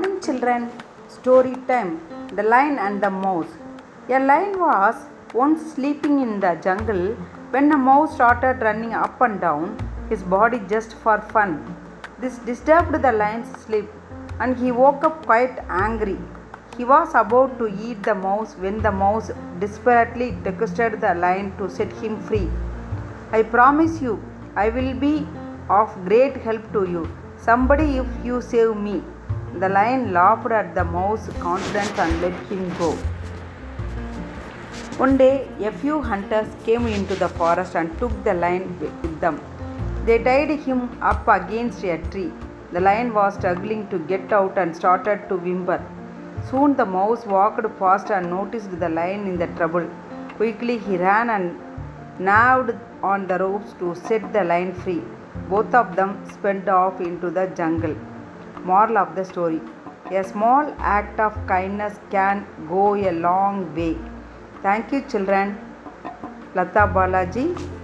morning, children. Story time The Lion and the Mouse. A lion was once sleeping in the jungle when a mouse started running up and down his body just for fun. This disturbed the lion's sleep and he woke up quite angry. He was about to eat the mouse when the mouse desperately requested the lion to set him free. I promise you, I will be of great help to you. Somebody, if you save me. The lion laughed at the mouse's confidence and let him go. One day, a few hunters came into the forest and took the lion with them. They tied him up against a tree. The lion was struggling to get out and started to whimper. Soon the mouse walked past and noticed the lion in the trouble. Quickly he ran and gnawed on the ropes to set the lion free. Both of them sped off into the jungle. Moral of the story A small act of kindness can go a long way. Thank you, children. Latha Balaji.